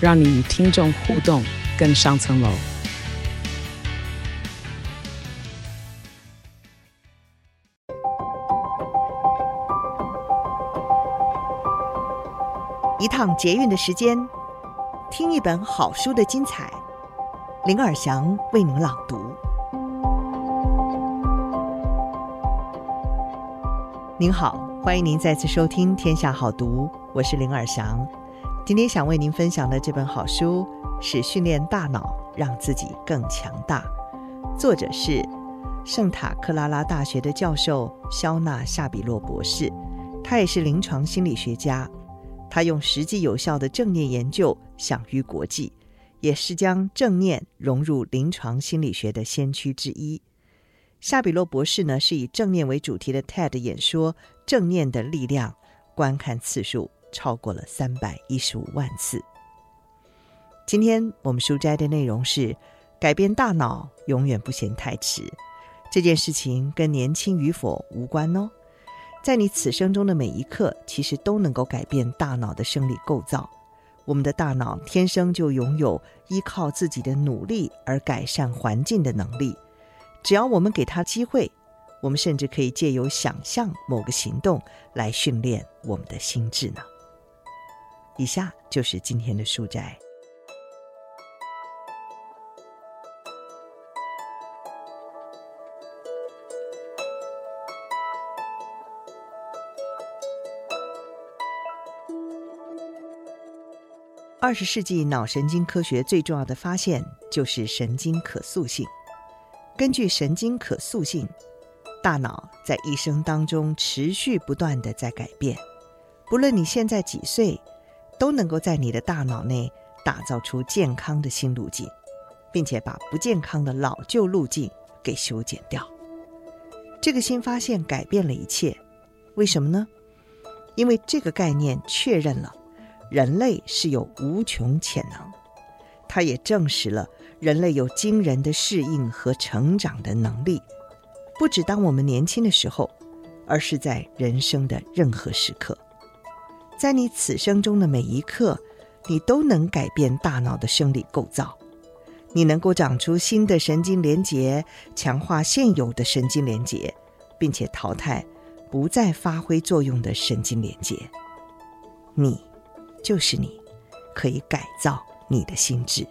让你与听众互动更上层楼。一趟捷运的时间，听一本好书的精彩。林尔祥为您朗读。您好。欢迎您再次收听《天下好读》，我是林尔祥。今天想为您分享的这本好书是《训练大脑，让自己更强大》，作者是圣塔克拉拉大学的教授肖纳·夏比洛博士，他也是临床心理学家。他用实际有效的正念研究享誉国际，也是将正念融入临床心理学的先驱之一。夏比洛博士呢，是以正念为主题的 TED 演说《正念的力量》，观看次数超过了三百一十五万次。今天我们书摘的内容是：改变大脑永远不嫌太迟。这件事情跟年轻与否无关哦，在你此生中的每一刻，其实都能够改变大脑的生理构造。我们的大脑天生就拥有依靠自己的努力而改善环境的能力。只要我们给他机会，我们甚至可以借由想象某个行动来训练我们的心智呢。以下就是今天的书摘。二十世纪脑神经科学最重要的发现就是神经可塑性。根据神经可塑性，大脑在一生当中持续不断的在改变。不论你现在几岁，都能够在你的大脑内打造出健康的新路径，并且把不健康的老旧路径给修剪掉。这个新发现改变了一切。为什么呢？因为这个概念确认了人类是有无穷潜能，它也证实了。人类有惊人的适应和成长的能力，不只当我们年轻的时候，而是在人生的任何时刻。在你此生中的每一刻，你都能改变大脑的生理构造。你能够长出新的神经连结，强化现有的神经连接，并且淘汰不再发挥作用的神经连接。你就是你，可以改造你的心智。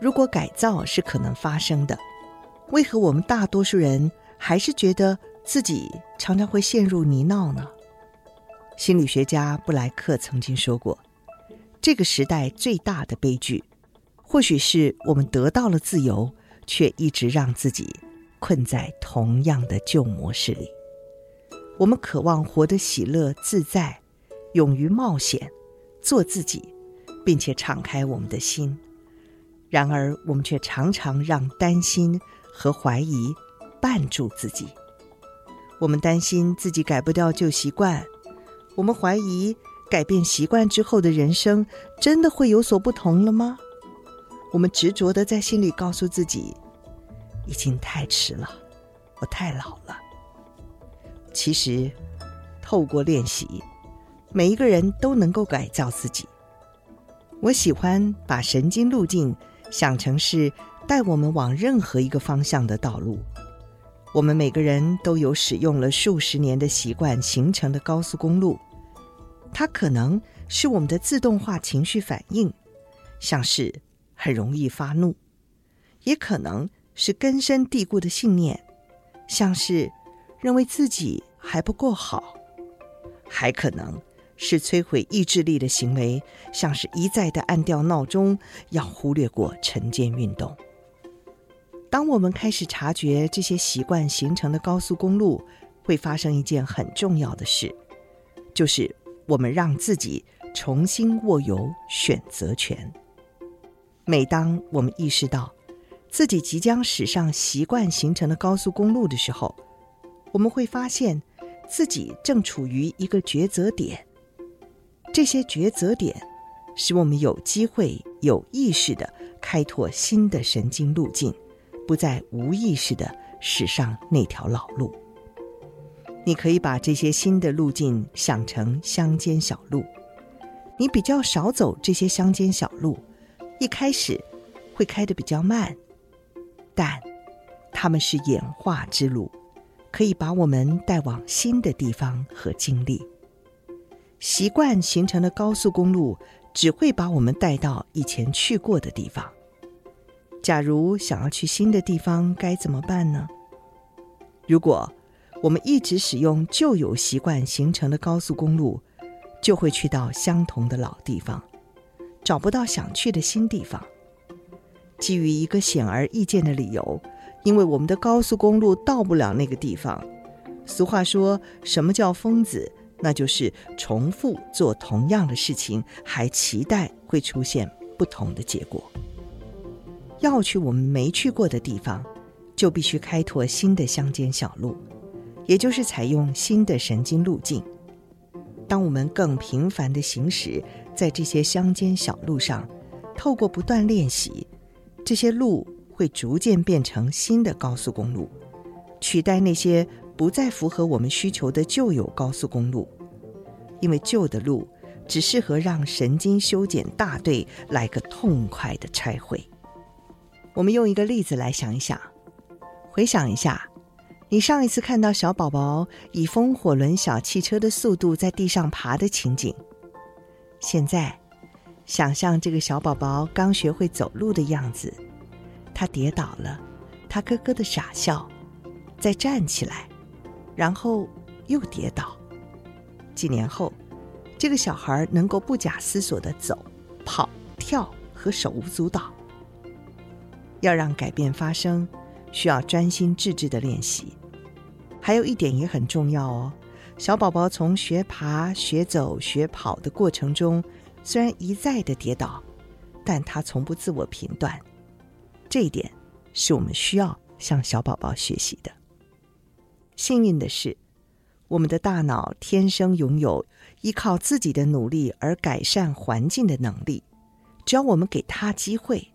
如果改造是可能发生的，为何我们大多数人还是觉得自己常常会陷入泥淖呢？心理学家布莱克曾经说过：“这个时代最大的悲剧，或许是我们得到了自由，却一直让自己困在同样的旧模式里。我们渴望活得喜乐自在，勇于冒险，做自己，并且敞开我们的心。”然而，我们却常常让担心和怀疑绊住自己。我们担心自己改不掉旧习惯，我们怀疑改变习惯之后的人生真的会有所不同了吗？我们执着地在心里告诉自己，已经太迟了，我太老了。其实，透过练习，每一个人都能够改造自己。我喜欢把神经路径。想成是带我们往任何一个方向的道路。我们每个人都有使用了数十年的习惯形成的高速公路，它可能是我们的自动化情绪反应，像是很容易发怒；也可能是根深蒂固的信念，像是认为自己还不够好；还可能。是摧毁意志力的行为，像是一再的按掉闹钟，要忽略过晨间运动。当我们开始察觉这些习惯形成的高速公路，会发生一件很重要的事，就是我们让自己重新握有选择权。每当我们意识到自己即将驶上习惯形成的高速公路的时候，我们会发现自己正处于一个抉择点。这些抉择点使我们有机会有意识地开拓新的神经路径，不再无意识地驶上那条老路。你可以把这些新的路径想成乡间小路。你比较少走这些乡间小路，一开始会开得比较慢，但它们是演化之路，可以把我们带往新的地方和经历。习惯形成的高速公路只会把我们带到以前去过的地方。假如想要去新的地方，该怎么办呢？如果我们一直使用旧有习惯形成的高速公路，就会去到相同的老地方，找不到想去的新地方。基于一个显而易见的理由，因为我们的高速公路到不了那个地方。俗话说，什么叫疯子？那就是重复做同样的事情，还期待会出现不同的结果。要去我们没去过的地方，就必须开拓新的乡间小路。也就是采用新的神经路径。当我们更频繁地行驶在这些乡间小路上，透过不断练习，这些路会逐渐变成新的高速公路，取代那些不再符合我们需求的旧有高速公路。因为旧的路只适合让神经修剪大队来个痛快的拆毁。我们用一个例子来想一想，回想一下。你上一次看到小宝宝以风火轮小汽车的速度在地上爬的情景，现在想象这个小宝宝刚学会走路的样子，他跌倒了，他咯咯的傻笑，再站起来，然后又跌倒。几年后，这个小孩能够不假思索的走、跑、跳和手舞足蹈。要让改变发生，需要专心致志的练习。还有一点也很重要哦，小宝宝从学爬、学走、学跑的过程中，虽然一再的跌倒，但他从不自我评断。这一点是我们需要向小宝宝学习的。幸运的是，我们的大脑天生拥有依靠自己的努力而改善环境的能力。只要我们给他机会，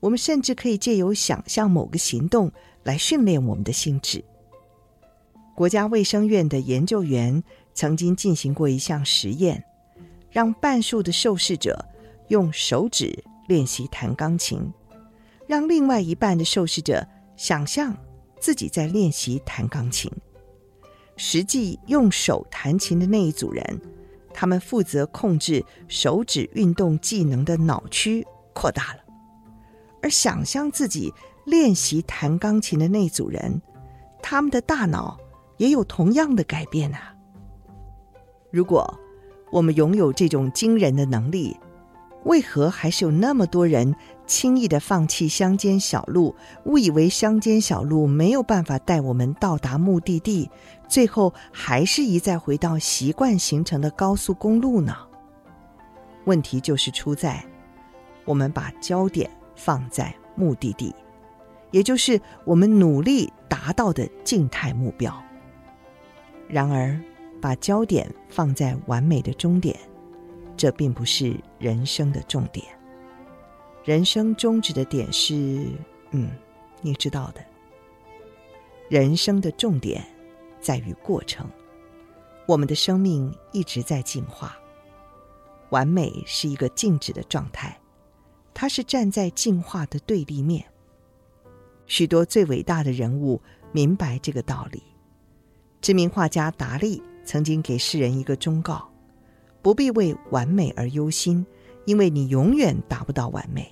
我们甚至可以借由想象某个行动来训练我们的心智。国家卫生院的研究员曾经进行过一项实验，让半数的受试者用手指练习弹钢琴，让另外一半的受试者想象自己在练习弹钢琴。实际用手弹琴的那一组人，他们负责控制手指运动技能的脑区扩大了，而想象自己练习弹钢琴的那组人，他们的大脑。也有同样的改变啊！如果我们拥有这种惊人的能力，为何还是有那么多人轻易的放弃乡间小路，误以为乡间小路没有办法带我们到达目的地，最后还是一再回到习惯形成的高速公路呢？问题就是出在我们把焦点放在目的地，也就是我们努力达到的静态目标。然而，把焦点放在完美的终点，这并不是人生的重点。人生终止的点是，嗯，你知道的。人生的重点在于过程。我们的生命一直在进化。完美是一个静止的状态，它是站在进化的对立面。许多最伟大的人物明白这个道理。知名画家达利曾经给世人一个忠告：不必为完美而忧心，因为你永远达不到完美。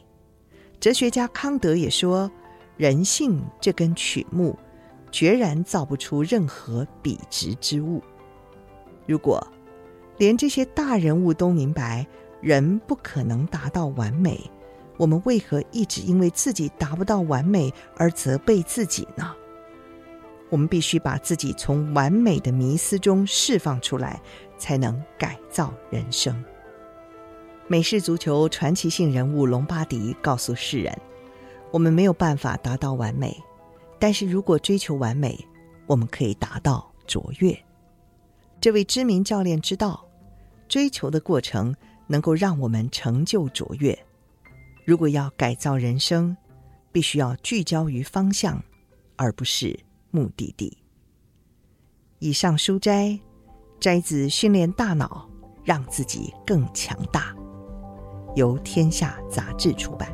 哲学家康德也说：人性这根曲木，决然造不出任何笔直之物。如果连这些大人物都明白人不可能达到完美，我们为何一直因为自己达不到完美而责备自己呢？我们必须把自己从完美的迷思中释放出来，才能改造人生。美式足球传奇性人物龙巴迪告诉世人：“我们没有办法达到完美，但是如果追求完美，我们可以达到卓越。”这位知名教练知道，追求的过程能够让我们成就卓越。如果要改造人生，必须要聚焦于方向，而不是目的地。以上书斋摘自《训练大脑，让自己更强大》，由天下杂志出版。